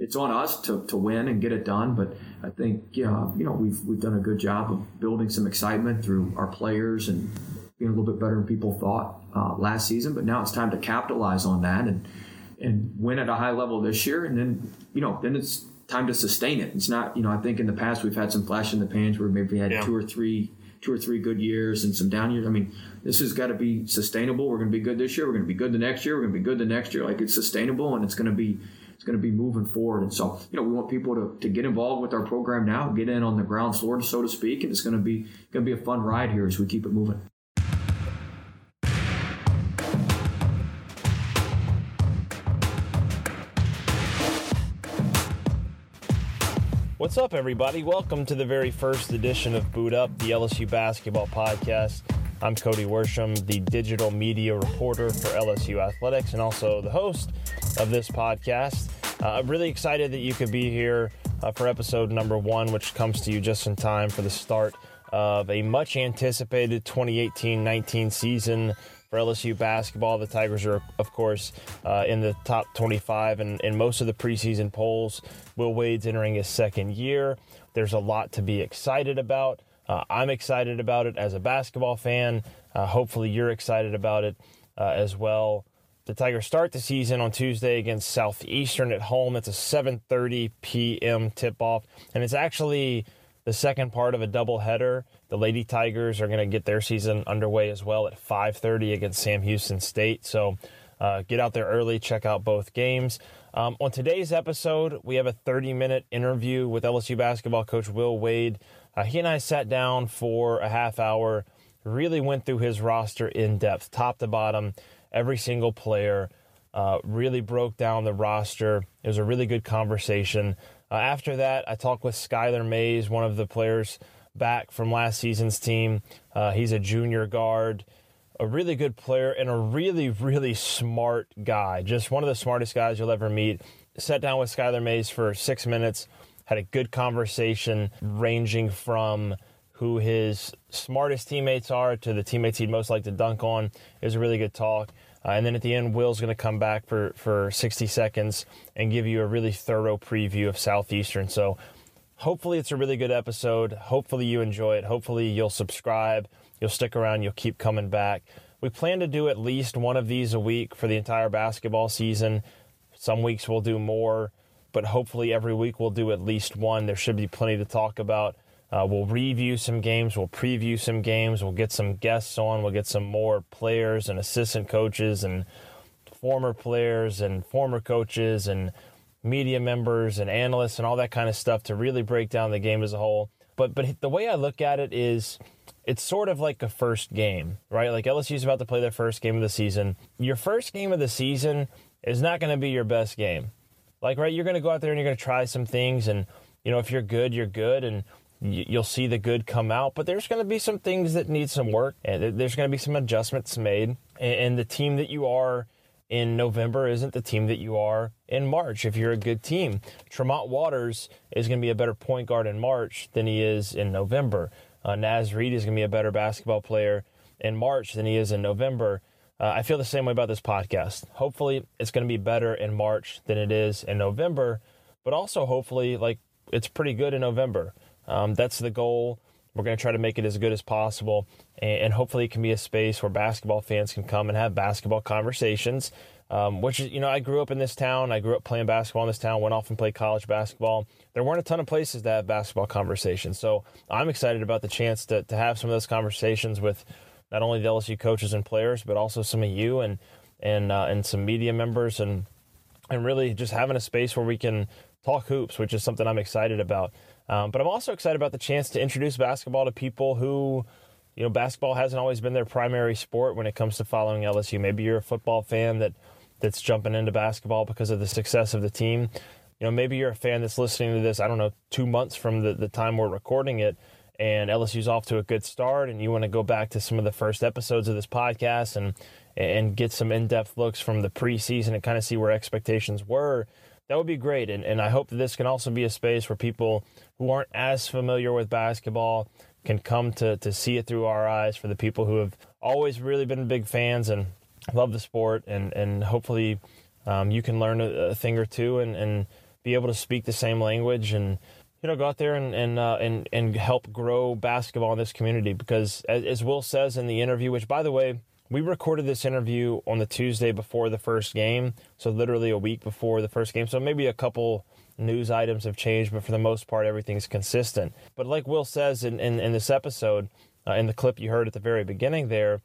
it's on us to, to win and get it done. But I think uh, you know we've we've done a good job of building some excitement through our players and being a little bit better than people thought uh, last season. But now it's time to capitalize on that and and win at a high level this year. And then you know then it's time to sustain it. It's not you know I think in the past we've had some flash in the pans where maybe we had yeah. two or three two or three good years and some down years. I mean, this has got to be sustainable. We're going to be good this year. We're going to be good the next year. We're going to be good the next year. Like it's sustainable and it's going to be it's going to be moving forward. And so, you know, we want people to, to get involved with our program now, get in on the ground floor, so to speak, and it's going to be going to be a fun ride here as we keep it moving. What's up, everybody? Welcome to the very first edition of Boot Up, the LSU basketball podcast. I'm Cody Worsham, the digital media reporter for LSU Athletics and also the host of this podcast. Uh, I'm really excited that you could be here uh, for episode number one, which comes to you just in time for the start of a much anticipated 2018 19 season for LSU basketball. The Tigers are, of course, uh, in the top 25 and in most of the preseason polls. Will Wade's entering his second year. There's a lot to be excited about. Uh, I'm excited about it as a basketball fan. Uh, hopefully, you're excited about it uh, as well. The Tigers start the season on Tuesday against Southeastern at home. It's a 7:30 p.m. tip-off, and it's actually the second part of a doubleheader. The Lady Tigers are going to get their season underway as well at 5:30 against Sam Houston State. So. Uh, get out there early, check out both games. Um, on today's episode, we have a 30 minute interview with LSU basketball coach Will Wade. Uh, he and I sat down for a half hour, really went through his roster in depth, top to bottom, every single player, uh, really broke down the roster. It was a really good conversation. Uh, after that, I talked with Skylar Mays, one of the players back from last season's team. Uh, he's a junior guard, a really good player, and a really, really smart guy. Just one of the smartest guys you'll ever meet. Sat down with Skylar Mays for six minutes had a good conversation ranging from who his smartest teammates are to the teammates he'd most like to dunk on. It was a really good talk. Uh, and then at the end, Will's going to come back for, for 60 seconds and give you a really thorough preview of Southeastern. So hopefully it's a really good episode. Hopefully you enjoy it. Hopefully you'll subscribe. You'll stick around. You'll keep coming back. We plan to do at least one of these a week for the entire basketball season. Some weeks we'll do more but hopefully every week we'll do at least one. There should be plenty to talk about. Uh, we'll review some games, we'll preview some games, we'll get some guests on, we'll get some more players and assistant coaches and former players and former coaches and media members and analysts and all that kind of stuff to really break down the game as a whole. But but the way I look at it is it's sort of like a first game, right? Like LSU's about to play their first game of the season. Your first game of the season is not going to be your best game. Like, right, you're going to go out there and you're going to try some things. And, you know, if you're good, you're good. And you'll see the good come out. But there's going to be some things that need some work. And there's going to be some adjustments made. And the team that you are in November isn't the team that you are in March if you're a good team. Tremont Waters is going to be a better point guard in March than he is in November. Uh, Naz Reid is going to be a better basketball player in March than he is in November. Uh, I feel the same way about this podcast. Hopefully, it's going to be better in March than it is in November, but also hopefully, like it's pretty good in November. Um, that's the goal. We're going to try to make it as good as possible, and, and, hopefully, it can be a space where basketball fans can come and have basketball conversations. Um, which is, you know, I grew up in this town. I grew up playing basketball in this town. Went off and played college basketball. There weren't a ton of places to have basketball conversations, so I'm excited about the chance to to have some of those conversations with not only the LSU coaches and players, but also some of you and and uh, and some media members and and really just having a space where we can talk hoops, which is something I'm excited about. Um, but I'm also excited about the chance to introduce basketball to people who, you know, basketball hasn't always been their primary sport when it comes to following LSU. Maybe you're a football fan that that's jumping into basketball because of the success of the team. You know, maybe you're a fan that's listening to this, I don't know, two months from the, the time we're recording it, and LSU's off to a good start, and you want to go back to some of the first episodes of this podcast and and get some in-depth looks from the preseason and kind of see where expectations were, that would be great. And and I hope that this can also be a space where people who aren't as familiar with basketball can come to to see it through our eyes. For the people who have always really been big fans and love the sport, and and hopefully um, you can learn a, a, thing or two and and be able to speak the same language and you know go out there and and uh, and and help grow basketball in this community because as, as Will says in the interview, which by the way we recorded this interview on the Tuesday before the first game, so literally a week before the first game. So maybe a couple news items have changed, but for the most part, everything's consistent. But like Will says in, in, in this episode, uh, in the clip you heard at the very beginning there,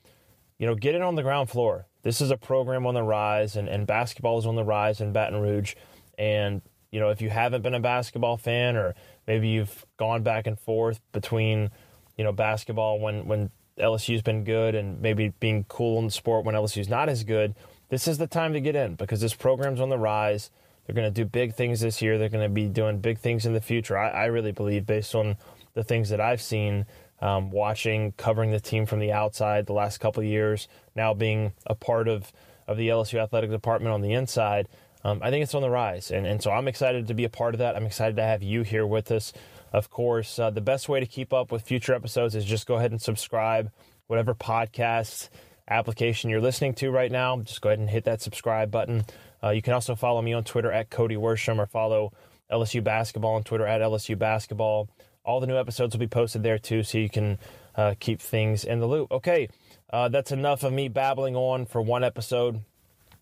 you know, get it on the ground floor. This is a program on the rise, and, and basketball is on the rise in Baton Rouge. And, you know, if you haven't been a basketball fan, or maybe you've gone back and forth between, you know, basketball when, when LSU's been good and maybe being cool in the sport when LSU's not as good, this is the time to get in because this program's on the rise. They're going to do big things this year. They're going to be doing big things in the future. I, I really believe, based on the things that I've seen, um, watching, covering the team from the outside the last couple of years, now being a part of, of the LSU athletic department on the inside, um, I think it's on the rise. And, and so I'm excited to be a part of that. I'm excited to have you here with us. Of course, uh, the best way to keep up with future episodes is just go ahead and subscribe, whatever podcast application you're listening to right now. Just go ahead and hit that subscribe button. Uh, you can also follow me on Twitter at Cody Worsham or follow LSU Basketball on Twitter at LSU Basketball. All the new episodes will be posted there too, so you can uh, keep things in the loop. Okay, uh, that's enough of me babbling on for one episode.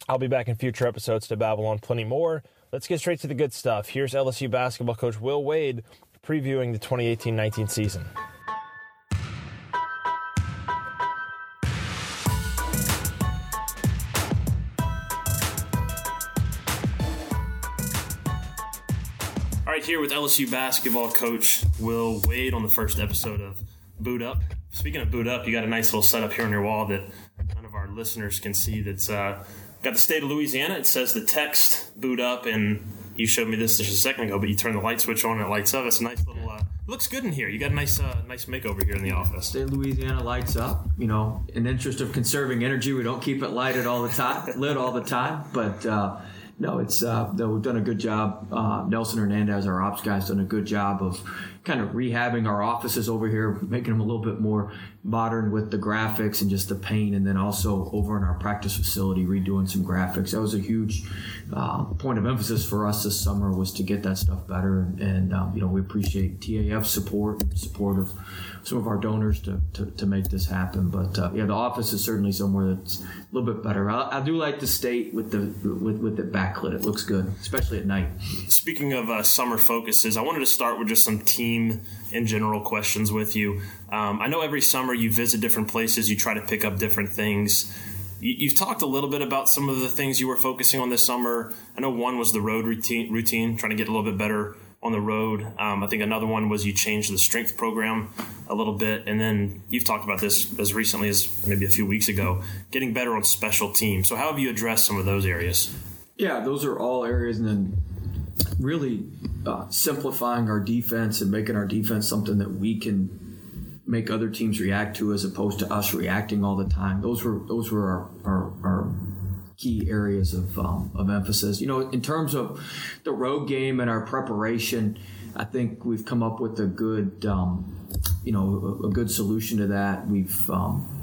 I'll be back in future episodes to babble on plenty more. Let's get straight to the good stuff. Here's LSU basketball coach Will Wade previewing the 2018 19 season. All right, here with LSU basketball coach Will Wade on the first episode of Boot Up. Speaking of Boot Up, you got a nice little setup here on your wall that none of our listeners can see. That's uh, got the state of Louisiana. It says the text Boot Up and you showed me this just a second ago, but you turn the light switch on and it lights up. It's a nice little. Uh, looks good in here. You got a nice, uh, nice makeover here in the office. State of Louisiana lights up. You know, in interest of conserving energy, we don't keep it lighted all the time, lit all the time. But uh, no, it's uh, we've done a good job. Uh, Nelson Hernandez, our ops guys, done a good job of kind of rehabbing our offices over here, making them a little bit more modern with the graphics and just the paint, and then also over in our practice facility redoing some graphics. That was a huge uh, point of emphasis for us this summer was to get that stuff better, and, and um, you know we appreciate TAF support, support of some of our donors to, to, to make this happen. But uh, yeah, the office is certainly somewhere that's a little bit better. I, I, do like the state with the with with it backlit. It looks good, especially at night. Speaking of uh, summer focuses, I wanted to start with just some team in general questions with you. Um, I know every summer you visit different places, you try to pick up different things. You, have talked a little bit about some of the things you were focusing on this summer. I know one was the road routine, routine trying to get a little bit better on the road. Um, I think another one was you changed the strength program a little bit, and then you've talked about this as recently as maybe a few weeks ago, getting better on special teams. So how have you addressed some of those areas? Yeah, those are all areas, and then really uh, simplifying our defense and making our defense something that we can make other teams react to as opposed to us reacting all the time. Those were those were our, our, our key areas of, um, of emphasis. You know, in terms of the road game and our preparation, I think we've come up with a good, um, you know, a, a, good solution to that. We've um,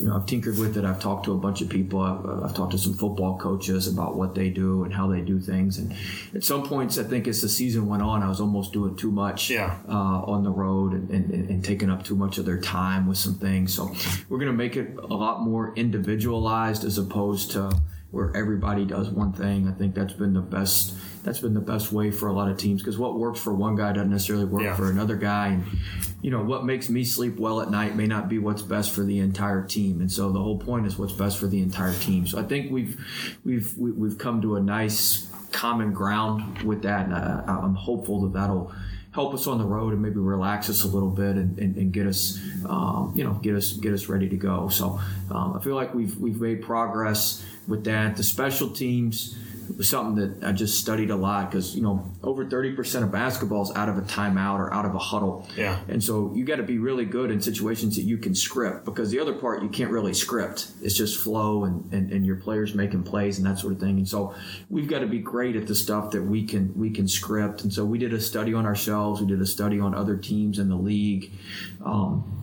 you know, I've tinkered with it. I've talked to a bunch of people. I've, I've, talked to some football coaches about what they do and how they do things. And at some points, I think as the season went on, I was almost doing too much yeah. uh, on the road and, and, and, taking up too much of their time with some things. So we're going to make it a lot more individualized as opposed to where everybody does one thing. I think that's been the best. That's been the best way for a lot of teams because what works for one guy doesn't necessarily work yeah. for another guy, and you know what makes me sleep well at night may not be what's best for the entire team. And so the whole point is what's best for the entire team. So I think we've we've we've come to a nice common ground with that, and I, I'm hopeful that that'll help us on the road and maybe relax us a little bit and, and, and get us, um, you know, get us get us ready to go. So um, I feel like we've we've made progress with that. The special teams was something that I just studied a lot because you know over 30% of basketball is out of a timeout or out of a huddle. Yeah. And so you got to be really good in situations that you can script because the other part you can't really script. It's just flow and, and, and your players making plays and that sort of thing. And so we've got to be great at the stuff that we can we can script. And so we did a study on ourselves. We did a study on other teams in the league. Um,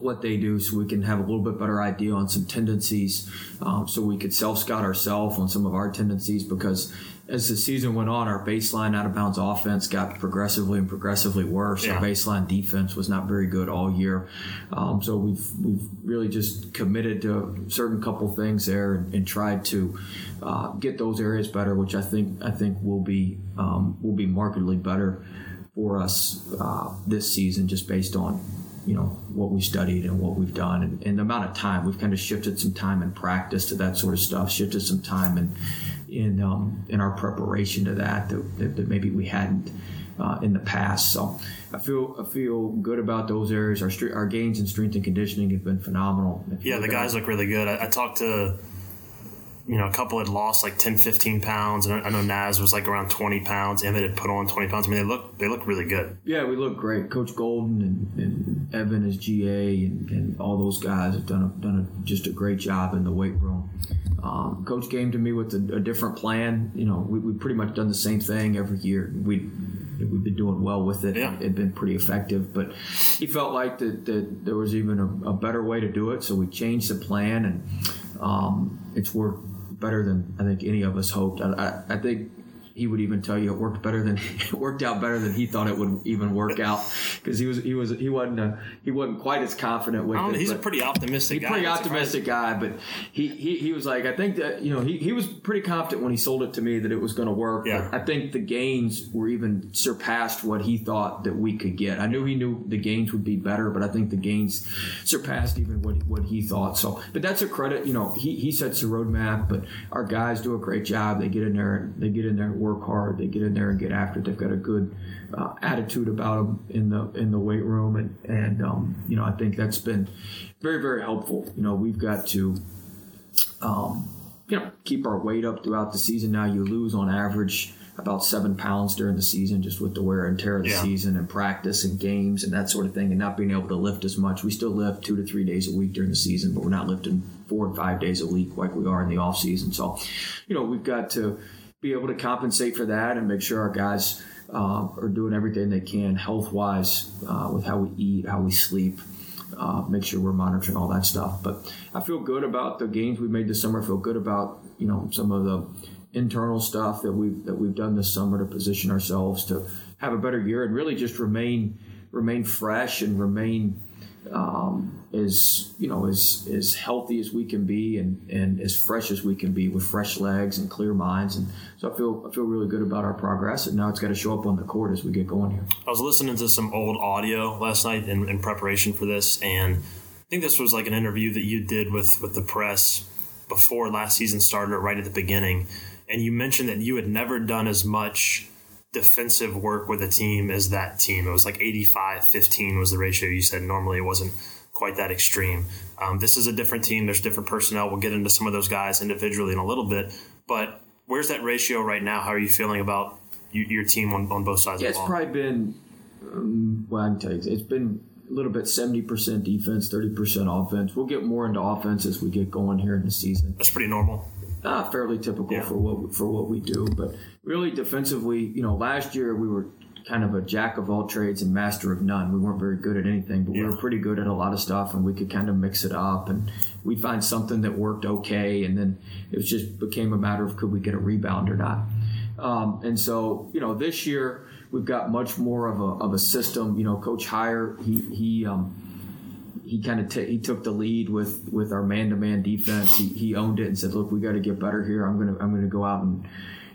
what they do so we can have a little bit better idea on some tendencies um, so we could self scout ourselves on some of our tendencies because as the season went on, our baseline out of bounds offense got progressively and progressively worse. Yeah. Our baseline defense was not very good all year. Um, so we've we've really just committed to a certain couple things there and, and tried to uh, get those areas better, which I think I think will be um, will be markedly better for us uh, this season, just based on you know what we studied and what we've done and, and the amount of time we've kind of shifted some time in practice to that sort of stuff shifted some time in in um, in our preparation to that that, that, that maybe we hadn't uh, in the past so I feel I feel good about those areas our our gains in strength and conditioning have been phenomenal Yeah, the guys look really good. I, I talked to, you know, a couple had lost like 10, 15 pounds. And I I know Naz was like around 20 pounds. Emmitt had put on 20 pounds. I mean, they look, they look really good. Yeah, we look great. Coach Golden and, and Evan as GA and, and all those guys have done a, done a, just a great job in the weight room. Um, Coach came to me with a, a different plan. You know, we we pretty much done the same thing every year. We we've been doing well with it. Yeah. It'd been pretty effective, but he felt like that, that there was even a, a better way to do it. So we changed the plan, and um, it's worked better than I think any of us hoped. I, I, I think he would even tell you it worked better than it worked out better than he thought it would even work out because he was he was he wasn't uh he wasn't quite as confident with it. he's a pretty optimistic He's guy. a pretty optimistic guy, but he, he, he was like, I think that, you know, he, he was pretty confident when he sold it to me that it was going to work. Yeah. I think the gains were even surpassed what he thought that we could get. I knew he knew the gains would be better, but I think the gains surpassed even what, what he thought. So, but that's a credit, you know, he, he sets the roadmap, but our guys do a great job. They get in there and they get in there and work hard. They get in there and get after it. They've got a good uh, attitude about them in the, in the weight room. And, and, um, you know, I think that's been very, very helpful. You know, we've got to, um, you know, keep our weight up throughout the season. Now you lose on average about seven pounds during the season just with the wear and tear of the Yeah. season and practice and games and that sort of thing and not being able to lift as much. We still lift two to three days a week during the season, but we're not lifting four and five days a week like we are in the off season. So, you know, we've got to be able to compensate for that and make sure our guys uh, are doing everything they can health wise uh, with how we eat, how we sleep, uh, make sure we're monitoring all that stuff. But I feel good about the gains we made this summer. I feel good about you know some of the internal stuff that we've that we've done this summer to position ourselves to have a better year and really just remain remain fresh and remain um, as you know as as healthy as we can be and and as fresh as we can be with fresh legs and clear minds and so I feel I feel really good about our progress and now it's got to show up on the court as we get going here. I was listening to some old audio last night in, in preparation for this, and I think this was like an interview that you did with with the press before last season started, right at the beginning. And you mentioned that you had never done as much defensive work with a team as that team. It was like 85 15 was the ratio you said. Normally it wasn't quite that extreme. Um, this is a different team. There's different personnel. We'll get into some of those guys individually in a little bit. But where's that ratio right now? How are you feeling about you, your team on, on both sides Yeah, of it's the ball? probably been. Um, well, I can tell you, it's been a little bit seventy percent defense, thirty percent offense. We'll get more into offense as we get going here in the season. That's pretty normal. Ah, fairly typical Yeah. for what we, for what we do, but really defensively, you know, last year we were kind of a jack of all trades and master of none. We weren't very good at anything, but we were pretty good at a lot of stuff, and we could kind of mix it up, and we'd find something that worked okay, and then it was just became a matter of could we get a rebound or not. Um, and so, you know, this year we've got much more of a, of a system. You know, Coach Heiar, he he um, he kind of t- he took the lead with with our man to man defense. He, he owned it and said, "Look, we got to get better here. I'm gonna I'm gonna go out and."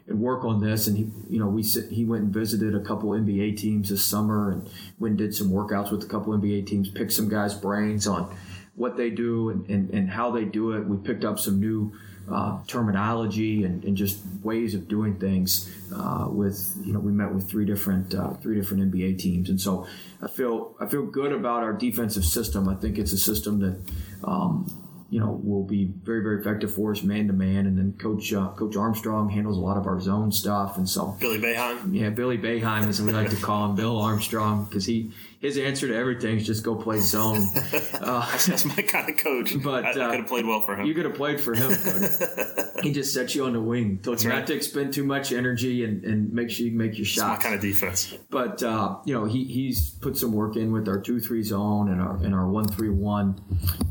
And work on this, and he, you know, we he went and visited a couple NBA teams this summer, and went and did some workouts with a couple NBA teams, picked some guys' brains on what they do and, and, and how they do it. We picked up some new uh, terminology and, and just ways of doing things. Uh, with you know, we met with three different uh, three different NBA teams, and so I feel I feel good about our defensive system. I think it's a system that. Um, you know, will be very, very effective for us man to man. And then Coach uh, Coach Armstrong handles a lot of our zone stuff, and so Billy Boeheim. yeah, Billy Boeheim, as we like to call him, Bill Armstrong, because he his answer to everything is just go play zone. Uh, That's my kind of coach. But, I, I uh, could have played well for him. you could have played for him. He just sets you on the wing, told you right. not to expend too much energy and, and make sure you make your It's my kind of defense. But uh, you know, he, he's put some work in with our two three zone and our and our one three one,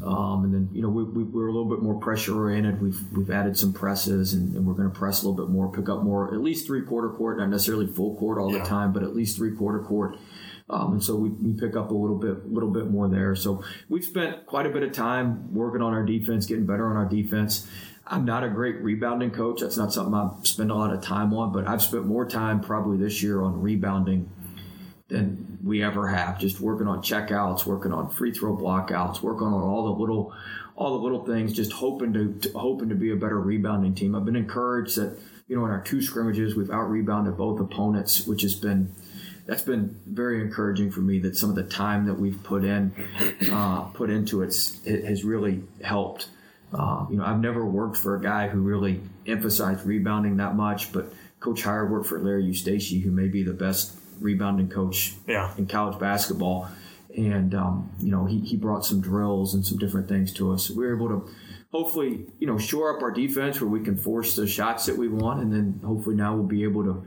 um, and then you know we we, are a little bit more pressure oriented. We've we've added some presses, and, and we're going to press a little bit more, pick up more, at least three quarter court, not necessarily full court all yeah. the time, but at least three quarter court. Um, and so we, we pick up a little bit, little bit more there. So we've spent quite a bit of time working on our defense, getting better on our defense. I'm not a great rebounding coach. That's not something I spend a lot of time on, but I've spent more time probably this year on rebounding than we ever have. Just working on checkouts, working on free throw blockouts, working on all the little, all the little things. Just hoping to, to hoping to be a better rebounding team. I've been encouraged that you know in our two scrimmages we've out rebounded both opponents, which has been that's been very encouraging for me that some of the time that we've put in uh, put into it, it has really helped. Uh, you know, I've never worked for a guy who really emphasized rebounding that much, but Coach Heiar worked for Larry Eustachy, who may be the best rebounding coach yeah. in college basketball. And, um, you know, he, he brought some drills and some different things to us. We were able to hopefully, you know, shore up our defense where we can force the shots that we want. And then hopefully now we'll be able to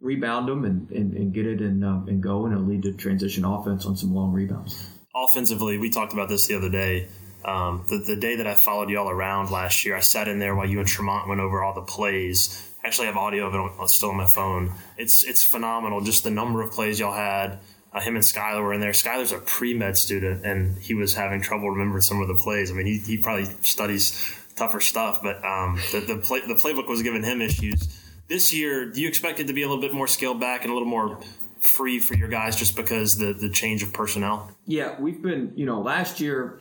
rebound them and, and, and get it and, um, and go and it'll lead to transition offense on some long rebounds. Offensively, we talked about this the other day. Um, the, the day that I followed y'all around last year, I sat in there while you and Tremont went over all the plays. Actually, I have audio of it on, still on my phone. It's it's phenomenal. Just the number of plays y'all had. Uh, him and Skylar were in there. Skylar's a pre med student, and he was having trouble remembering some of the plays. I mean, he, he probably studies tougher stuff, but um, the the, play, the playbook was giving him issues this year, do you expect it to be a little bit more scaled back and a little more free for your guys just because the the change of personnel? Yeah, we've been, you know, last year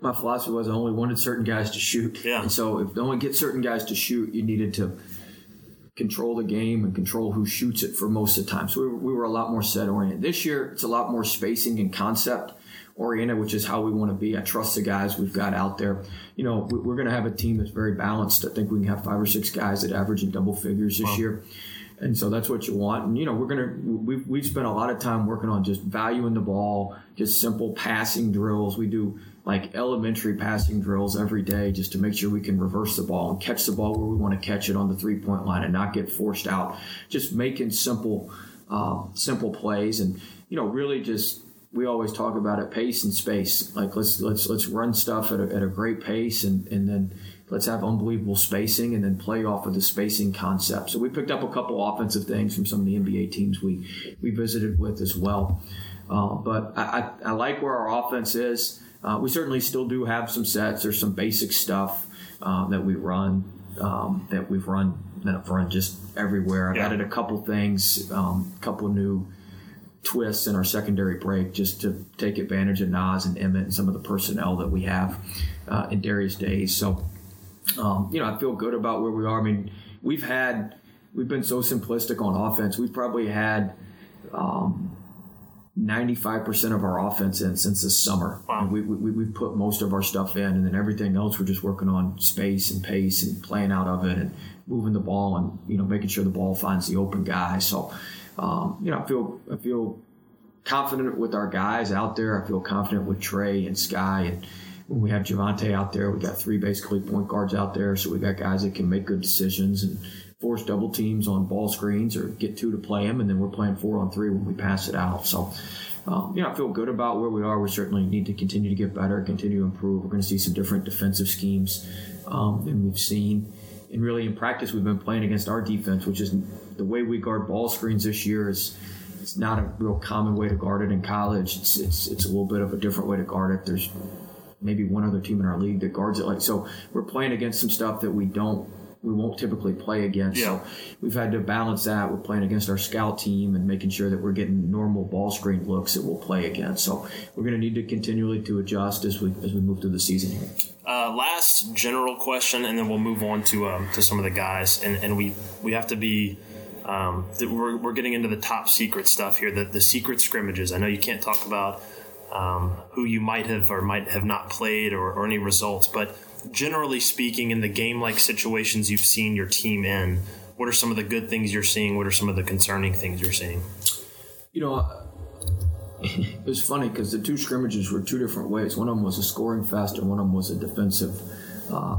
my philosophy was I only wanted certain guys to shoot. Yeah. And so if only get certain guys to shoot, you needed to control the game and control who shoots it for most of the time. So we were, we were a lot more set oriented. This year, it's a lot more spacing and concept oriented, which is how we want to be. I trust the guys we've got out there. You know, we're going to have a team that's very balanced. I think we can have five or six guys that average in double figures this wow. year. And so that's what you want. And, you know, we're to, we've, we've spent a lot of time working on just valuing the ball, just simple passing drills. We do like elementary passing drills every day just to make sure we can reverse the ball and catch the ball where we want to catch it on the three point line and not get forced out. Just making simple, uh, simple plays and, you know, really just we always talk about it pace and space. Like let's let's let's run stuff at a, at a great pace and and then let's have unbelievable spacing and then play off of the spacing concept. So we picked up a couple offensive things from some of the NBA teams we we visited with as well. Uh, but I, I, I, like where our offense is. Uh, we certainly still do have some sets. There's some basic stuff uh, that we run um, that we've run that I've run just everywhere. I've yeah. added a couple things, a um, couple new twists in our secondary break just to take advantage of Naz and Emmitt and some of the personnel that we have uh, in Darius Days. So, um, you know, I feel good about where we are. I mean, we've had, we've been so simplistic on offense. We've probably had um, 95% of our offense in since this summer. Wow. We, we, we've put most of our stuff in, and then everything else we're just working on space and pace and playing out of it and moving the ball and, you know, making sure the ball finds the open guy. So, um, you know, I feel I feel confident with our guys out there. I feel confident with Trey and Sky and we have Javonte out there, we got three basically point guards out there, so we got guys that can make good decisions and force double teams on ball screens or get two to play them, and then we're playing four on three when we pass it out. So, um, you know, I feel good about where we are. We certainly need to continue to get better, continue to improve. We're going to see some different defensive schemes um, than we've seen. And really, in practice, we've been playing against our defense, which is the way we guard ball screens this year is it's not a real common way to guard it in college. It's it's it's a little bit of a different way to guard it. There's maybe one other team in our league that guards it like so. We're playing against some stuff that we don't we won't typically play against. Yeah. So we've had to balance that with playing against our scout team and making sure that we're getting normal ball screen looks that we'll play against. So we're going to need to continually to adjust as we as we move through the season here. Uh, last general question, and then we'll move on to um, to some of the guys, and and we we have to be. Um, we're, we're getting into the top secret stuff here, the, the secret scrimmages. I know you can't talk about um, who you might have or might have not played or, or any results, but generally speaking, in the game like situations you've seen your team in, what are some of the good things you're seeing? What are some of the concerning things you're seeing? You know, it was funny because the two scrimmages were two different ways. One of them was a scoring fest, and one of them was a defensive. Uh,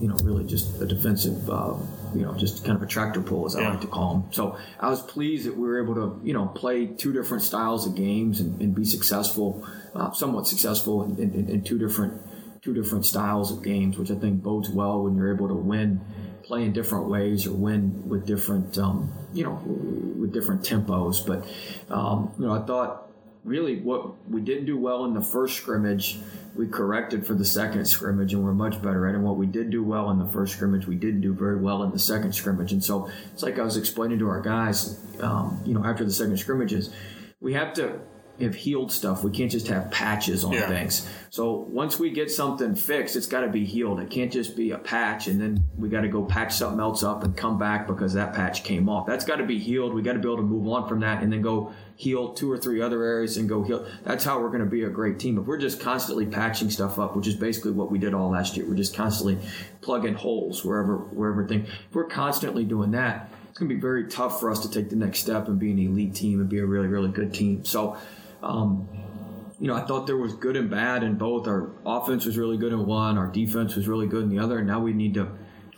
you know, really just a defensive. Uh, you know, just kind of a tractor pull, as I like to call them. So I was pleased that we were able to, you know, play two different styles of games and, and be successful, uh, somewhat successful in, in, in two different two different styles of games, which I think bodes well when you're able to win, play in different ways, or win with different, um, you know, with different tempos. But um, you know, I thought really what we didn't do well in the first scrimmage, we corrected for the second scrimmage, and we're much better at. it. And what we did do well in the first scrimmage, we didn't do very well in the second scrimmage. And so it's like I was explaining to our guys, um, you know, after the second scrimmages, we have to have healed stuff. We can't just have patches on yeah. things. So once we get something fixed, it's got to be healed. It can't just be a patch and then we got to go patch something else up and come back because that patch came off. That's got to be healed. We got to be able to move on from that and then go heal two or three other areas and go heal. That's how we're going to be a great team. If we're just constantly patching stuff up, which is basically what we did all last year, we're just constantly plugging holes wherever wherever thing. If we're constantly doing that, it's going to be very tough for us to take the next step and be an elite team and be a really really good team. So um, you know, I thought there was good and bad in both. Our offense was really good in one, our defense was really good in the other, and now we need to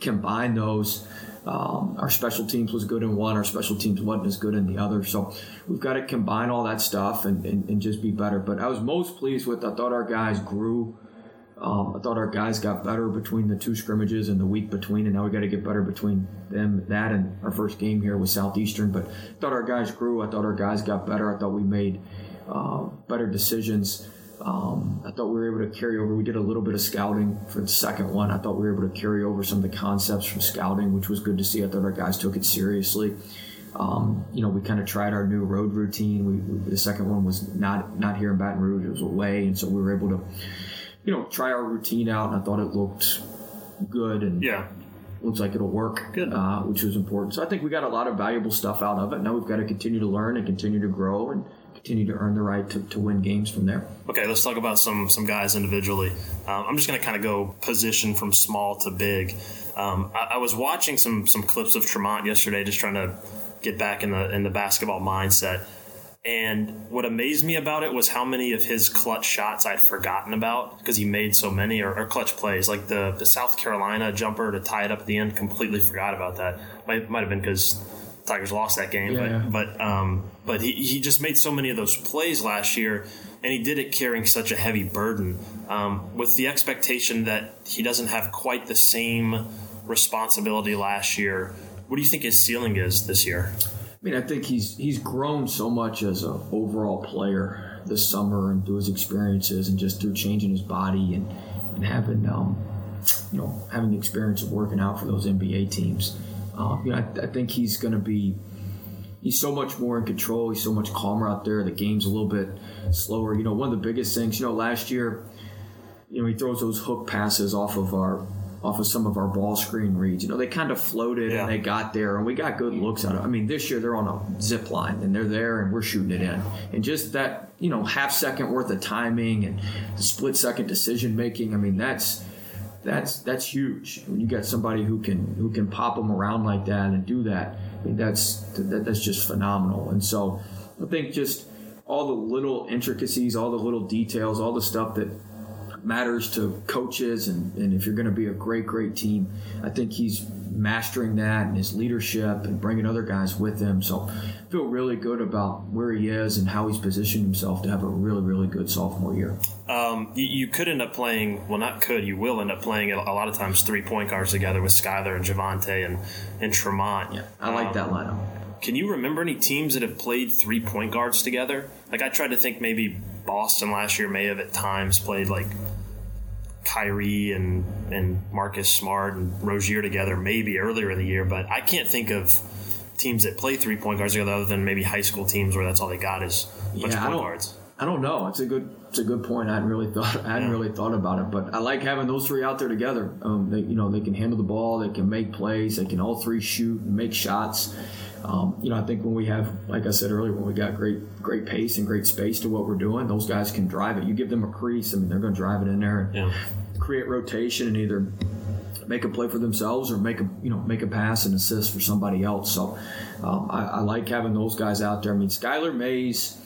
combine those. Um, our special teams was good in one, our special teams wasn't as good in the other. So we've got to combine all that stuff and, and, and just be better. But I was most pleased with, I thought our guys grew. Um, I thought our guys got better between the two scrimmages and the week between, and now we got to get better between them, that, and our first game here with Southeastern. But I thought our guys grew. I thought our guys got better. I thought we made uh, better decisions. Um, I thought we were able to carry over. We did a little bit of scouting for the second one. I thought we were able to carry over some of the concepts from scouting, which was good to see. I thought our guys took it seriously. Um, you know, we kind of tried our new road routine. We, we, the second one was not not here in Baton Rouge; it was away, and so we were able to, you know, try our routine out. And I thought it looked good and yeah, looks like it'll work, good. Uh, which was important. So I think we got a lot of valuable stuff out of it. Now we've got to continue to learn and continue to grow and continue to earn the right to, to win games from there. Okay, let's talk about some some guys individually. Um, I'm just going to kind of go position from small to big. Um, I, I, was watching some some clips of Tremont yesterday, just trying to get back in the in the basketball mindset. And what amazed me about it was how many of his clutch shots I'd forgotten about because he made so many, or, or, clutch plays like the the South Carolina jumper to tie it up at the end. Completely forgot about that. Might might have been because Tigers lost that game, yeah. but but um, but he, he just made so many of those plays last year, and he did it carrying such a heavy burden, um, with the expectation that he doesn't have quite the same responsibility last year. What do you think his ceiling is this year? I mean, I think he's he's grown so much as an overall player this summer and through his experiences and just through changing his body and and having um, you know having the experience of working out for those NBA teams. Um, you know, I, I think he's going to be. He's so much more in control. He's so much calmer out there. The game's a little bit slower. You know, one of the biggest things. You know, last year, you know, he throws those hook passes off of our off of some of our ball screen reads. You know, they kind of floated yeah. and they got there, and we got good looks out of. it. I mean, this year they're on a zip line and they're there, and we're shooting it in. And just that, you know, half second worth of timing and the split second decision making. I mean, that's that's that's huge. When you got somebody who can who can pop them around like that and do that, that's that, that's just phenomenal. And so I think just all the little intricacies, all the little details, all the stuff that matters to coaches and, and if you're going to be a great great team i think he's mastering that and his leadership and bringing other guys with him. So I feel really good about where he is and how he's positioned himself to have a really really good sophomore year. Um, you, you, could end up playing well not could you will end up playing a, lot of times three point guards together with Skylar and Javonte and, and Tremont. Yeah I like um, that lineup. can you remember any teams that have played three point guards together? Like I tried to think maybe Boston last year may have at times played like Kyrie and and Marcus Smart and Rozier together maybe earlier in the year, but I can't think of teams that play three point guards together other than maybe high school teams where that's all they got is a bunch yeah, of point guards. I don't know. It's a good it's a good point. I hadn't really thought I hadn't yeah. really thought about it, but I like having those three out there together. Um, they you know they can handle the ball, they can make plays, they can all three shoot and make shots. Um, you know, I think when we have, like I said earlier, when we got great great pace and great space to what we're doing, those guys can drive it. You give them a crease, I mean, they're going to drive it in there and yeah. create rotation and either make a play for themselves or make a you know make a pass and assist for somebody else. So um, I, I, like having those guys out there. I mean, Skylar Mays.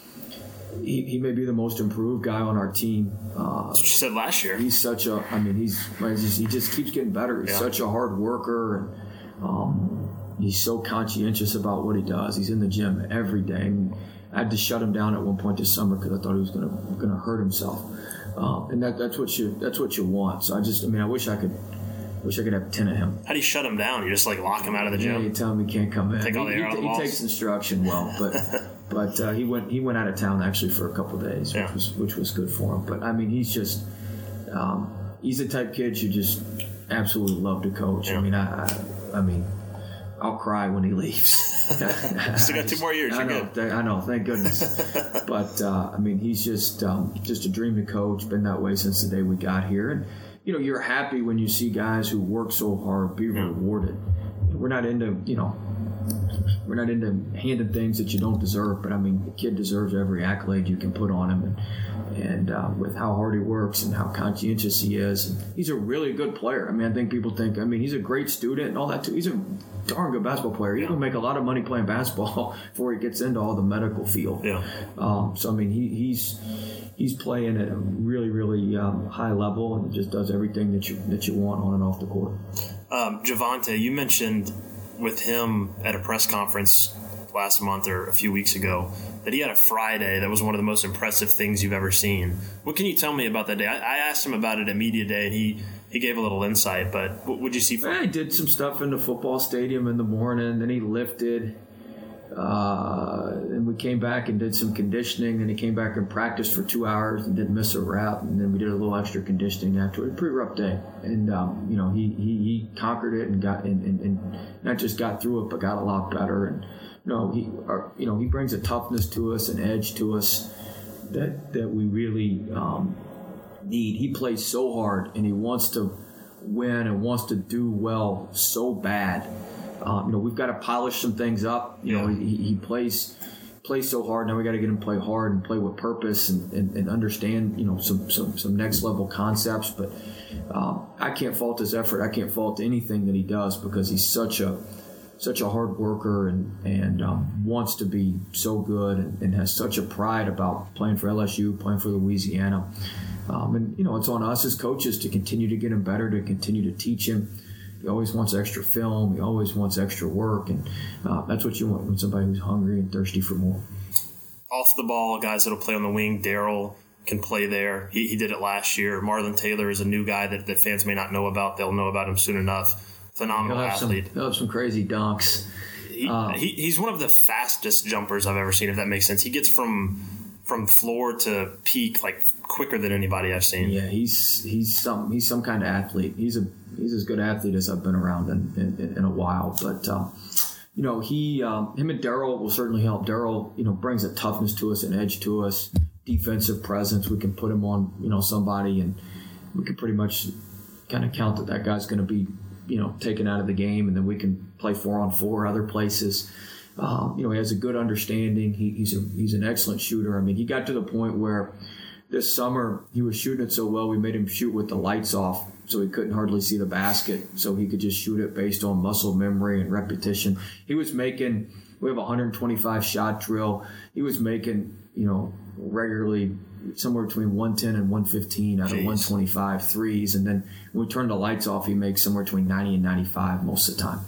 He, he may be the most improved guy on our team. Uh, That's what you said last year. He's such a. I mean, he's he just keeps getting better. He's yeah. such a hard worker, and um, he's so conscientious about what he does. He's in the gym every day. I had to shut him down at one point this summer because I thought he was going to going to hurt himself. um, and that, that's what you that's what you want. So I just, I mean, I wish I could. Wish I could have ten of him. How do you shut him down? You just like lock him out of the Yeah, gym. you tell him he can't come in. Take all he, the air out of the he, he takes instruction well, but but uh, he went he went out of town actually for a couple of days, Yeah. which was which was good for him. But I mean, he's just um, he's the type of kid you just absolutely love to coach. Yeah. I mean, I, I I mean, I'll cry when he leaves. Still got two more years, I know, th- I know. Thank goodness. but uh, I mean, he's just um, just a dream to coach. Been that way since the day we got here, and you know, you're happy when you see guys who work so hard be rewarded. We're not into you know. We're not into handing things that you don't deserve, but I mean, the kid deserves every accolade you can put on him, and, and uh, with how hard he works and how conscientious he is, and he's a really good player. I mean, I think people think, I mean, he's a great student and all that too. He's a darn good basketball player. He's gonna make a lot of money playing basketball before he gets into all the medical field. Yeah. Um, so I mean, he, he's he's playing at a really, really um, high level and just does everything that you that you want on and off the court. Um, Javonte, you mentioned with him at a press conference last month or a few weeks ago that he had a Friday that was one of the most impressive things you've ever seen. What can you tell me about that day? I, I asked him about it at media day, and he he gave a little insight. But what would you see from? I did some stuff in the football stadium in the morning. Then he lifted. Uh, and we came back and did some conditioning. Then he came back and practiced for two hours and didn't miss a rep. And then we did a little extra conditioning after. Pretty rough day. And um, you know he, he he conquered it and got and, and, and not just got through it, but got a lot better. And know he our, you know he brings a toughness to us, an edge to us that that we really um, need. He plays so hard and he wants to win and wants to do well so bad. Um, you know, we've got to polish some things up. You know, he, he plays plays so hard. Now we got to get him play hard and play with purpose and, and, and understand you know some, some some next level concepts. But um, I can't fault his effort. I can't fault anything that he does because he's such a such a hard worker and and um, wants to be so good and, and has such a pride about playing for LSU, playing for Louisiana. Um, and you know, it's on us as coaches to continue to get him better, to continue to teach him. He always wants extra film. He always wants extra work, and uh, that's what you want when somebody who's hungry and thirsty for more. off the ball guys that'll play on the wing. Daryl can play there. He, he did it last year. Marlon Taylor is a new guy that, that fans may not know about. They'll know about him soon enough. He'll Phenomenal some, athlete. he'll have some crazy dunks. He, Uh, he, he's one of the fastest jumpers I've ever seen. If that makes sense, he gets from from floor to peak like quicker than anybody I've seen. Yeah, he's he's some he's some kind of athlete. He's a he's as good athlete as I've been around in in, in a while. But um, you know, he um, him and Daryl will certainly help. Daryl, you know, brings a toughness to us, an edge to us, defensive presence. We can put him on you know somebody, and we can pretty much kind of count that that guy's going to be you know taken out of the game, and then we can play four on four other places. Um, you know, he has a good understanding. He, he's a he's an excellent shooter. I mean, he got to the point where this summer he was shooting it so well we made him shoot with the lights off so he couldn't hardly see the basket so he could just shoot it based on muscle memory and repetition he was making we have a 125 shot drill he was making you know regularly somewhere between 110 and 115 out of Jeez. 125 threes and then when we turn the lights off he makes somewhere between 90 and 95 most of the time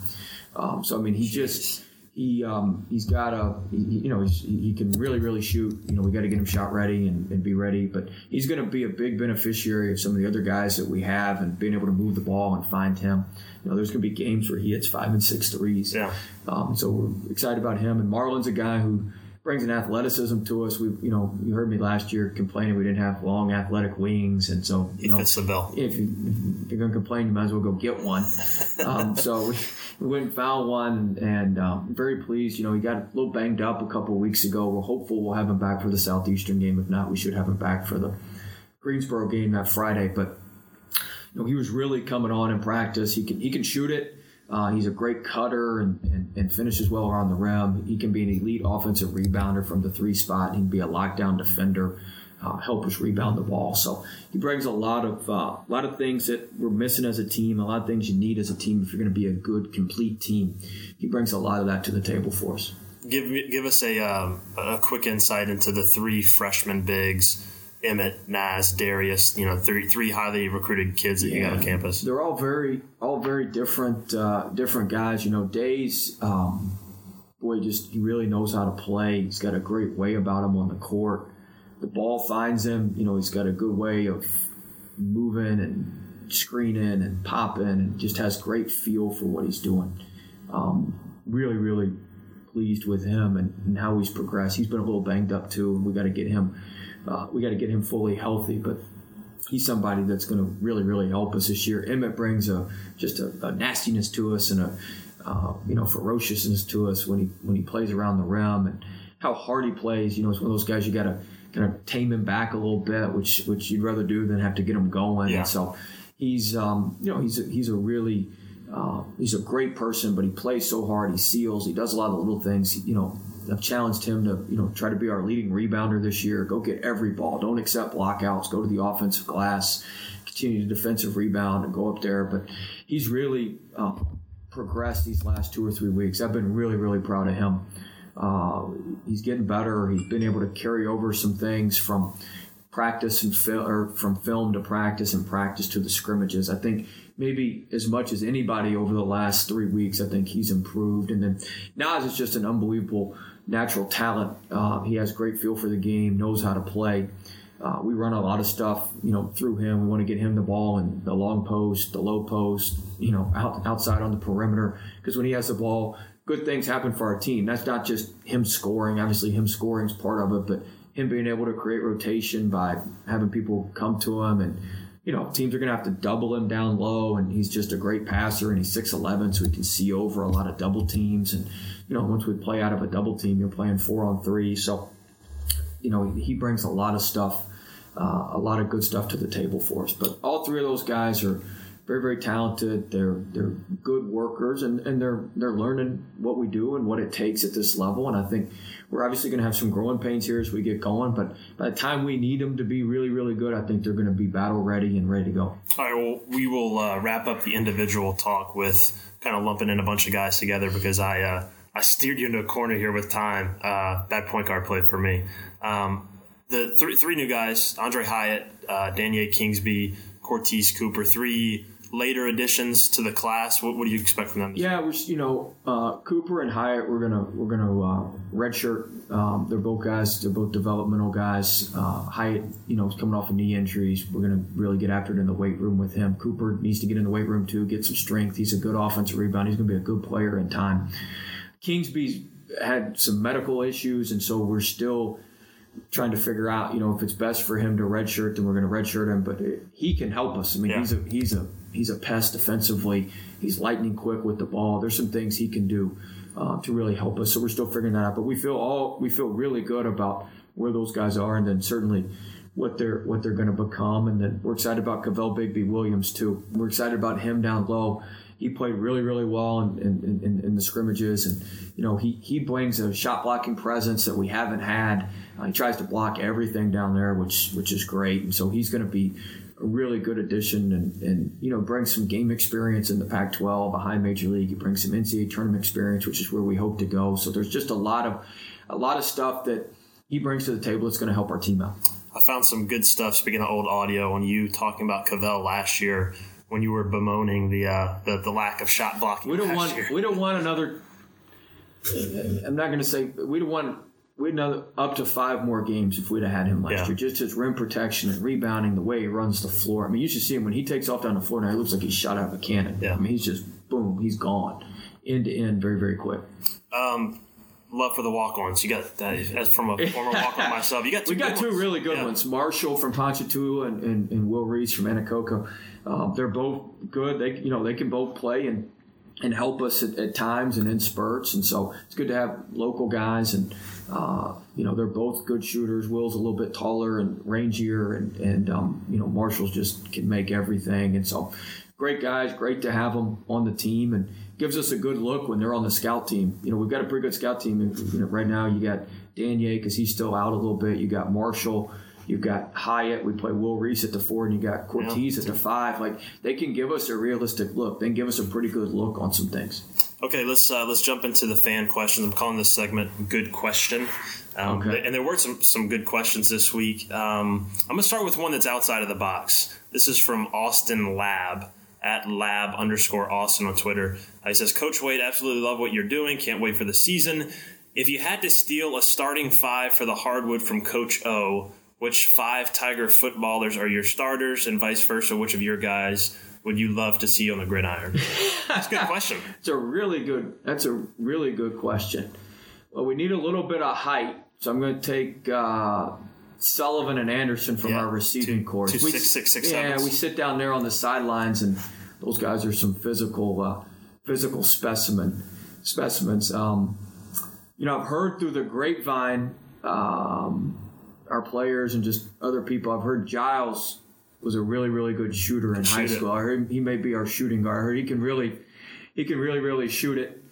um, so i mean he just he um, he's got a he, you know he's, he can really really shoot. You know we got to get him shot ready and, and be ready. But he's going to be a big beneficiary of some of the other guys that we have and being able to move the ball and find him. You know there's going to be games where he hits five and six threes. Yeah. Um, so we're excited about him. And Marlon's a guy who brings an athleticism to us. We you know you heard me last year complaining we didn't have long athletic wings, and so you know fits the bill. if, you, if you're going to complain, you might as well go get one. Um, so we, we went and found one, and um, very pleased. You know, he got a little banged up a couple of weeks ago. We're hopeful we'll have him back for the Southeastern game. If not, we should have him back for the Greensboro game that Friday. But you know, he was really coming on in practice. He can he can shoot it. Uh, he's a great cutter and, and, and finishes well around the rim. He can be an elite offensive rebounder from the three spot. He can be a lockdown defender, uh, help us rebound the ball. So he brings a lot of uh, a lot of things that we're missing as a team. A lot of things you need as a team if you're going to be a good, complete team. He brings a lot of that to the table for us. Give give us a um, a quick insight into the three freshman bigs. Emmitt, Naz, Darius, you know, three three highly recruited kids that you got on campus. They're all very, all very different, uh, different guys. You know, Days, um, boy, just he really knows how to play. He's got a great way about him on the court. the ball finds him, you know, he's got a good way of moving and screening and popping and just has great feel for what he's doing. Um, really, really pleased with him and, and, how he's progressed. He's been a little banged up too, and we got to get him. Uh, we got to get him fully healthy, but he's somebody that's going to really, really help us this year. Emmitt brings a just a, a nastiness to us and a uh, you know ferociousness to us when he when he plays around the rim and how hard he plays. You know, it's one of those guys you got to kind of tame him back a little bit, which which you'd rather do than have to get him going. Yeah. And so he's um, you know he's a, he's a really uh, he's a great person, but he plays so hard. He seals. He does a lot of little things. You know, I've challenged him to you know try to be our leading rebounder this year. Go get every ball. Don't accept blockouts. Go to the offensive glass. Continue to defensive rebound and go up there. But he's really uh, progressed these last two or three weeks. I've been really really proud of him. Uh, he's getting better. He's been able to carry over some things from practice and or from film to practice and practice to the scrimmages. I think maybe as much as anybody over the last three weeks. I think he's improved. And then Naz is just an unbelievable natural talent. Uh, he has great feel for the game, knows how to play. Uh, we run a lot of stuff, you know, through him. We want to get him the ball in the long post, the low post, you know, out, outside on the perimeter. Because when he has the ball, good things happen for our team. That's not just him scoring. Obviously, him scoring is part of it, but him being able to create rotation by having people come to him and you know, teams are going to have to double him down low, and he's just a great passer, and he's 6'11, so he can see over a lot of double teams. And, you know, once we play out of a double team, you're playing four on three. So, you know, he brings a lot of stuff, uh, a lot of good stuff to the table for us. But all three of those guys are very, very talented. They're they're good workers, and, and they're they're learning what we do and what it takes at this level. And I think we're obviously going to have some growing pains here as we get going, but by the time we need them to be really, really good, I think they're going to be battle ready and ready to go. All right, well, we will uh, wrap up the individual talk with kind of lumping in a bunch of guys together because I uh, I steered you into a corner here with time. Uh, that point guard play for me. Um, the three, three new guys: Aundre Hyatt, uh, Danya Kingsby, Courtese Cooper. Three later additions to the class? What, what do you expect from them? Yeah, we're you know uh, Cooper and Hyatt. We're gonna we're gonna uh, redshirt. Um, they're both guys. They're both developmental guys. Uh, Hyatt, you know, is coming off of knee injuries. We're gonna really get after it in the weight room with him. Cooper needs to get in the weight room too, get some strength. He's a good offensive rebound. He's gonna be a good player in time. Kingsby's had some medical issues, and so we're still trying to figure out, you know, if it's best for him to redshirt, then we're going to redshirt him. But it, he can help us. I mean, yeah. he's a he's a he's a pest defensively. He's lightning quick with the ball. There's some things he can do uh, to really help us. So we're still figuring that out. But we feel all we feel really good about where those guys are, and then certainly what they're what they're going to become. And then we're excited about Kavell Bigby Williams too. We're excited about him down low. He played really really well in, in, in, in the scrimmages, and you know he he brings a shot blocking presence that we haven't had. Uh, he tries to block everything down there, which which is great. And so he's going to be a really good addition and, and you know bring some game experience in the Pac-12 a high Major League. He brings some NCAA tournament experience, which is where we hope to go. So there's just a lot of a lot of stuff that he brings to the table that's going to help our team out. I found some good stuff. Speaking of old audio, on you talking about Kavell last year when you were bemoaning the uh, the, the lack of shot blocking. We don't want year. we don't want another. I'm not going to say we don't want we'd know up to five more games if we'd have had him last yeah. year. Just his rim protection and rebounding, the way he runs the floor. I mean, you should see him when he takes off down the floor now. He looks like he's shot out of a cannon. Yeah. I mean, he's just boom, he's gone, end to end, very very quick. Um, love for the walk-ons. You got that as from a former walk-on myself. You got we got two ones. really good yeah. ones. Marshall from Ponchatoula and, and, and, Will Reese from Anacoco. Um, they're both good. They you know they can both play and and help us at, at, times and in spurts. And so it's good to have local guys. And, uh, you know, they're both good shooters. Will's a little bit taller and rangier, and, and um, you know, Marshall's just can make everything. And so great guys, great to have them on the team and gives us a good look when they're on the scout team. You know, we've got a pretty good scout team. You know, right now you got Danya because he's still out a little bit. You got Marshall. You've got Hyatt. We play Will Reese at the four, and you got Courtese yeah. at the five. Like they can give us a realistic look. They can give us a pretty good look on some things. Okay, let's uh, let's jump into the fan questions. I'm calling this segment "Good Question," um, okay. and there were some some good questions this week. Um, I'm gonna start with one that's outside of the box. This is from Austin Lab at lab underscore Austin on Twitter. Uh, he says, Coach Wade, absolutely love what you're doing. Can't wait for the season. If you had to steal a starting five for the hardwood from Coach O, which five Tiger footballers are your starters, and vice versa? Which of your guys would you love to see on the gridiron? That's a good question. it's a really good. That's a really good question. Well, we need a little bit of height, so I'm going to take uh, Sullivan and Anderson from Yeah, our receiving corps. two We- six, six, six, yeah, sevens. we sit down there on the sidelines, and those guys are some physical, uh, physical specimen specimens. Um, you know, I've heard through the grapevine, um, our players and just other people. I've heard Giles was a really, really good shooter in high shoot it. school. I heard he may be our shooting guard. I heard he can really, he can really, really shoot it.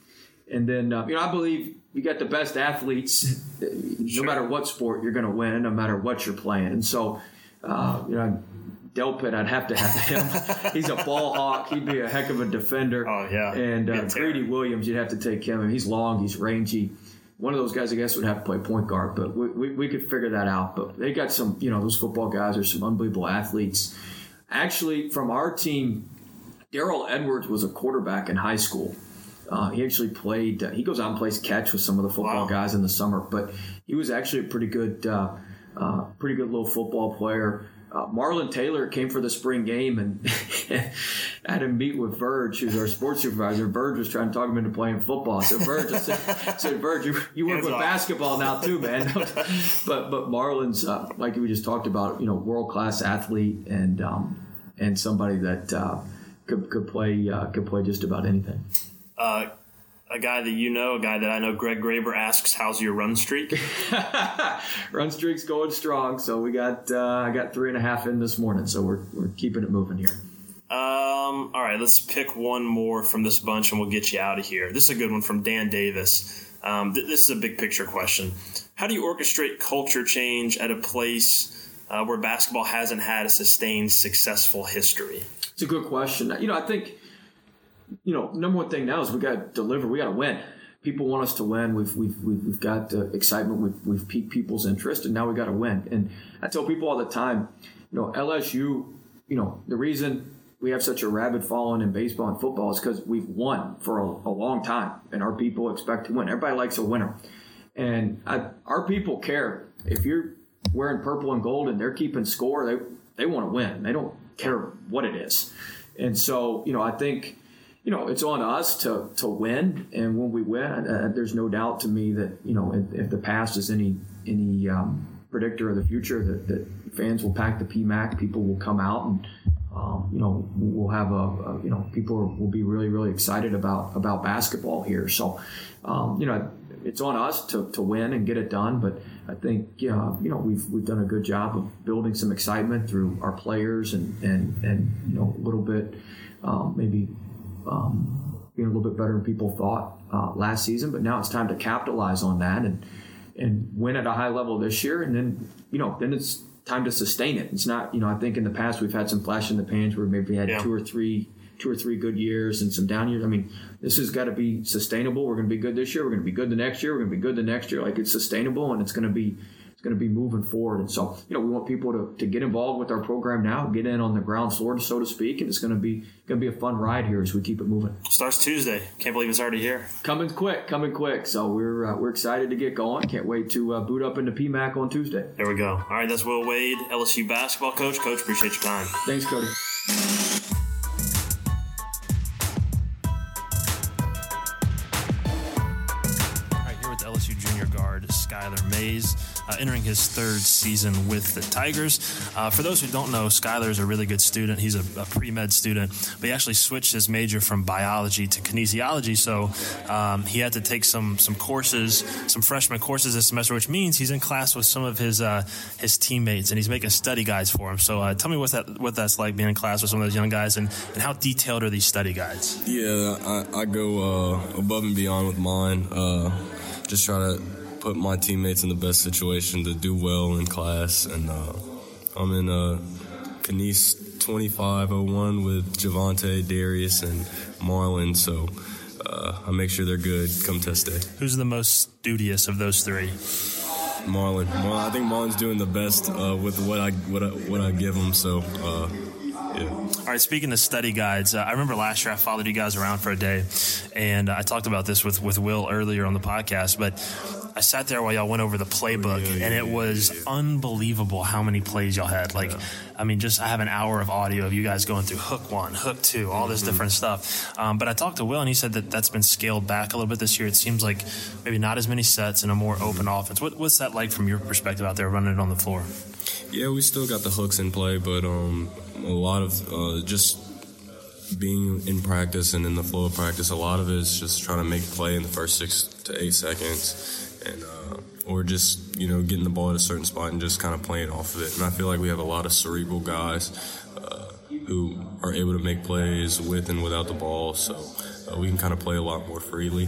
And then, uh, you know, I believe you got the best athletes. No matter what sport, you're going to win. No matter what you're playing. And so, uh, you know, Delpit, I'd have to have him. He's a ball hawk. He'd be a heck of a defender. Oh, yeah. And uh. Greedy Williams, you'd have to take him. He's long. He's rangy. One of those guys, I guess, would have to play point guard, but we, we, we could figure that out. But they got some, you know, those football guys are some unbelievable athletes. Actually, from our team, Daryl Edwards was a quarterback in high school. Uh, he actually played. Uh, he goes out and plays catch with some of the football Wow. guys in the summer, but he was actually a pretty good, uh, uh, pretty good little football player. Uh, Marlon Taylor came for the spring game and had him meet with Verge, who's our sports supervisor. Verge was trying to talk him into playing football. Said, Verge, I said, I said Verge, you, you work Hands with off. basketball now too, man. but but Marlon's uh, like we just talked about, you know, world class athlete and um, and somebody that uh, could could play uh, could play just about anything. A guy that you know, a guy that I know, Greg Graber asks, "How's your run streak?" Run streak's going strong, so we got uh, I got three and a half in this morning, so we're we're keeping it moving here. Um, all right, let's pick one more from this bunch and we'll get you out of here. This is a good one from Dan Davis. Um, th- this is a big picture question. How do you orchestrate culture change at a place uh, where basketball hasn't had a sustained successful history? It's a good question. You know, I think, you know, number one thing now is we got to deliver. We got to win. People want us to win. We've we've we've, we've got uh, excitement. We've we've piqued people's interest, and now we got to win. And I tell people all the time, you know, LSU. You know, the reason we have such a rabid following in baseball and football is because we've won for a, a long time, and our people expect to win. Everybody likes a winner, and I, our people care. If you're wearing purple and gold and they're keeping score, they they want to win. They don't care what it is. And so, you know, I think, you know, it's on us to to win. And when we win, uh, there's no doubt to me that you know, if, if the past is any any um, predictor of the future, that, that fans will pack the PMAC, people will come out and. Um, you know, we'll have a, a you know people will be really really excited about about basketball here. So, um, you know, it's on us to, to win and get it done. But I think yeah, you know we've we've done a good job of building some excitement through our players and and and you know a little bit um, maybe um, being a little bit better than people thought uh, last season. But now it's time to capitalize on that and and win at a high level this year. And then you know then it's time to sustain it. It's not you know I think in the past we've had some flash in the pans where maybe we had Yeah. two or three two or three good years and some down years. I mean, this has got to be sustainable. We're going to be good this year. We're going to be good the next year. We're going to be good the next year. Like it's sustainable and it's going to be going to be moving forward. And so, you know, we want people to, to get involved with our program now, get in on the ground floor, so to speak, and it's going to be going to be a fun ride here as we keep it moving. Starts Tuesday. Can't believe it's already here. Coming quick, coming quick. So we're uh, we're excited to get going. Can't wait to uh, boot up into PMAC on Tuesday. There we go. All right, that's Will Wade, LSU basketball coach. Coach, appreciate your time. Thanks, Cody. All right, here with LSU junior guard Skylar Mays, uh, entering his third season with the Tigers. Uh, for those who don't know, Skylar is a really good student. He's a, a pre med student, but he actually switched his major from biology to kinesiology. So um, he had to take some some courses, some freshman courses this semester, which means he's in class with some of his uh, his teammates, and he's making study guides for them. So uh, tell me what that what that's like being in class with some of those young guys, and, and how detailed are these study guides? Yeah, I, I go uh, above and beyond with mine. Uh, just try to put my teammates in the best situation to do well in class. And uh, I'm in uh, Kines 2501 with Javonte, Darius, and Marlon. So uh, I make sure they're good come test day. Who's the most studious of those three? Marlon, Marlon I think Marlon's doing the best uh, with what I what I, what I give him. So. Uh, yeah. All right, speaking of study guides, uh, I remember last year I followed you guys around for a day, and I talked about this with, with Will earlier on the podcast. But I sat there while y'all went over the playbook, Yeah, yeah, and it was yeah. unbelievable how many plays y'all had. Like, I mean, just I have an hour of audio of you guys going through hook one, hook two, all Mm-hmm. this different stuff. Um, but I talked to Will, and he said that that's been scaled back a little bit this year. It seems like maybe not as many sets and a more open offense. What, what's that like from your perspective out there running it on the floor? Yeah, we still got the hooks in play, but um, a lot of uh, just being in practice and in the flow of practice, a lot of it is just trying to make play in the first six to eight seconds, and uh, or just you know getting the ball at a certain spot and just kind of playing off of it. And I feel like we have a lot of cerebral guys uh, who are able to make plays with and without the ball, so uh, we can kind of play a lot more freely.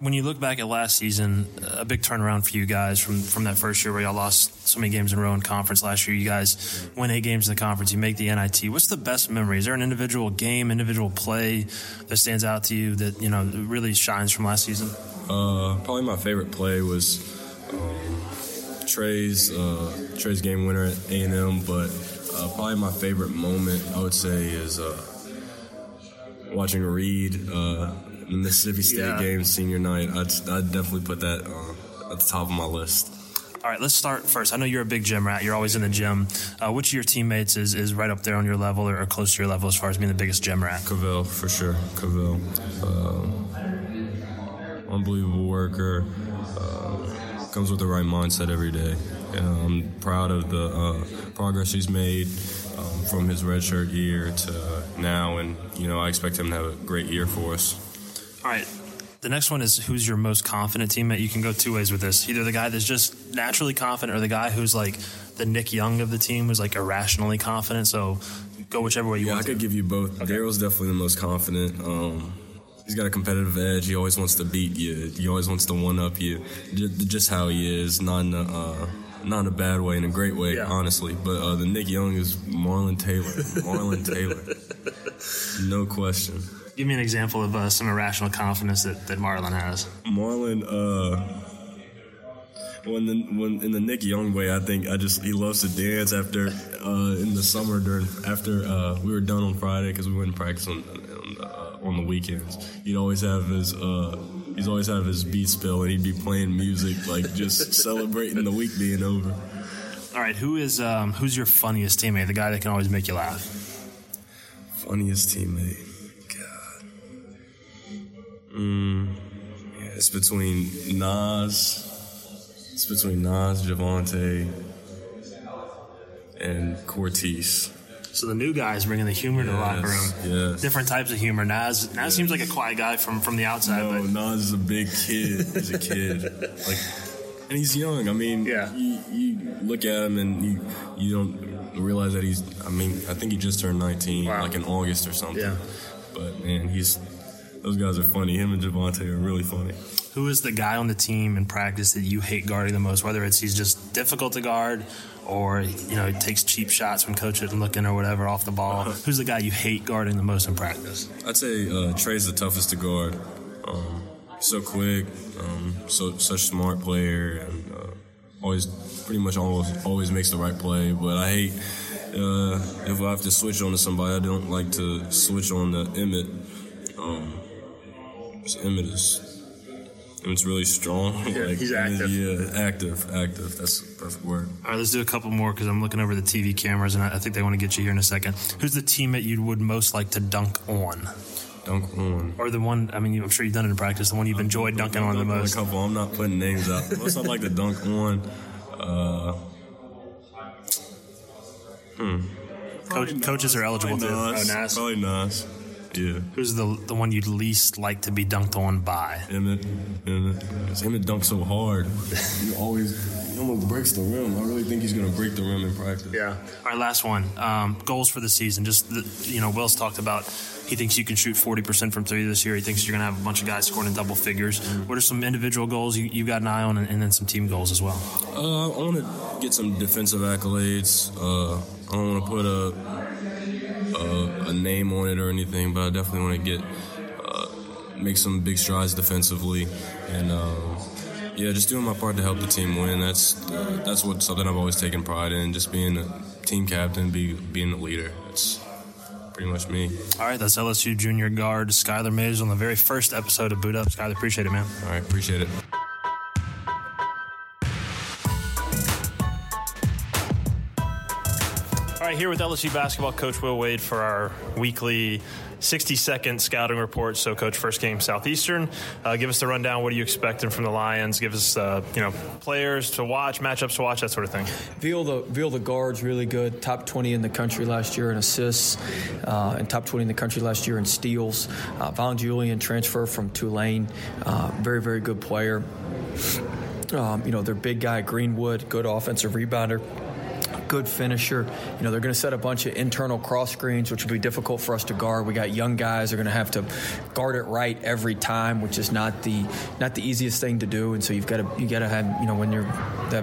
when you look back at last season, a big turnaround for you guys from from that first year where y'all lost so many games in a row in conference. Last year, you guys win eight games in the conference. You make the NIT. What's the best memory? Is there an individual game, individual play that stands out to you that you know really shines from last season? Uh, probably my favorite play was um, Trey's uh, Trey's game winner at A and M, but uh, probably my favorite moment I would say is uh, watching Reed uh, the Mississippi State Yeah. game senior night. I'd, I'd definitely put that uh, at the top of my list. All right, let's start first. I know you're a big gym rat. You're always in the gym. Uh, which of your teammates is, is right up there on your level or, or close to your level as far as being the biggest gym rat? Kavell for sure. Kavell, um, unbelievable worker. Uh, comes with the right mindset every day. And I'm proud of the uh, progress he's made um, from his redshirt year to now, and you know I expect him to have a great year for us. All right. The next one is who's your most confident teammate? You can go two ways with this. Either the guy that's just naturally confident or the guy who's like the Nick Young of the team who's like irrationally confident. So go whichever way you want. Yeah, I could to. give you both. Daryl's definitely the most confident. Um, he's got a competitive edge. He always wants to beat you. He always wants to one up you. Just, just how he is, not in a uh, not in a bad way, in a great way, Yeah. honestly. But uh, the Nick Young is Marlon Taylor. Marlon Taylor, no question. Give me an example of uh, some irrational confidence that, that Marlon has. Marlon, uh, when the when in the Nick Young way, I think I just he loves to dance after uh, in the summer during after uh, we were done on Friday because we wouldn't practice on on, uh, on the weekends. He'd always have his uh, he's always have his Beats Pill and he'd be playing music like just celebrating the week being over. All right, who is um, who's your funniest teammate? The guy that can always make you laugh. Funniest teammate, God. Mm, yeah, it's between Naz. It's between Naz, Javonte, and Courtese. So the new guy is bringing the humor to the locker room. Yes, yes. Different types of humor. Naz Naz seems like a quiet guy from from the outside, No, but Naz is a big kid. He's a kid, like, and he's young. I mean, Yeah. You, you look at him and you you don't realize that he's. I mean, I think he just turned 19, Wow. like in August or something. Yeah. But man, he's those guys are funny. Him and Javonte are really funny. who is the guy on the team in practice that you hate guarding the most? Whether it's he's just difficult to guard, or you know he takes cheap shots when coach isn't looking or whatever off the ball. Who's the guy you hate guarding the most in practice? I'd say uh, Trey's the toughest to guard. Um, so quick, um, so such smart player, and uh, always pretty much always always makes the right play. But I hate uh, if I have to switch on to somebody. I don't like to switch on to Emmitt. Um, Emmitt is Emmitt's really strong. Yeah, he's active. Yeah, active, active. That's the perfect word. All right, let's do a couple more because I'm looking over the TV cameras and I I think they want to get you here in a second. Who's the teammate you would most like to dunk on, Dunk on. or the one? I mean, I'm sure you've done it in practice. The one you've enjoyed dunking on the Dunk most. A couple. I'm not putting names out. Most I'd like to dunk on. Uh, Coach, coaches are eligible to. Probably Oh, Naz. Naz. Probably Naz. Yeah. Who's the the one you'd least like to be dunked on by? Emmitt. Emmitt. 'Cause Emmitt dunks so hard. he always he almost breaks the rim. I really think he's gonna break the rim in practice. Yeah. All right, last one. Um, goals for the season. Just the, you know, Will's talked about. He thinks you can shoot forty percent from three this year. He thinks you're going to have a bunch of guys scoring in double figures. What are some individual goals you, you got an eye on, and, and then some team goals as well? Uh, I want to get some defensive accolades. Uh, I don't want to put a, a a name on it or anything, but I definitely want to get uh, make some big strides defensively, and um, yeah, just doing my part to help the team win. That's uh, that's what something I've always taken pride in, just being a team captain, be being a leader. That's pretty much me. All right, that's LSU junior guard Skylar Mays on the very first episode of Boot Up. Skylar, appreciate it, man. All right, appreciate it. All right, here with LSU basketball coach Will Wade for our weekly 60 second scouting report. So, coach, first game Southeastern. Uh, give us the rundown. What are you expecting from the Lions? Give us, uh, you know, players to watch, matchups to watch, that sort of thing. Veal the Veal the guards really good. Top 20 in the country last year in assists, uh, and top 20 in the country last year in steals. Uh, Von Julian transfer from Tulane, uh, very very good player. Um, you know, their big guy Greenwood, good offensive rebounder good finisher. You know, they're going to set a bunch of internal cross screens, which will be difficult for us to guard. We got young guys; they're going to have to guard it right every time, which is not the not the easiest thing to do. And so you've got to you got to have you know when you're the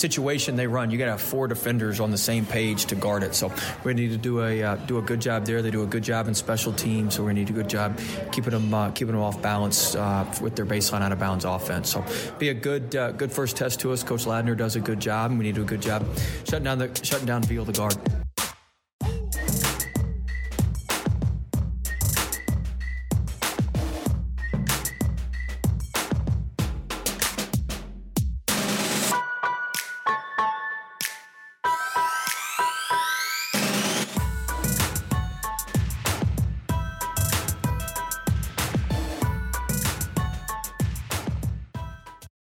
situation they run, you got to have four defenders on the same page to guard it. So we need to do a uh, do a good job there. They do a good job in special teams, so we need to do a good job keeping them uh, keeping them off balance uh, with their baseline out of bounds offense. So be a good uh, good first test to us. Coach Ladner does a good job, and we need to do a good job shutting down the shutting down Veal the guard.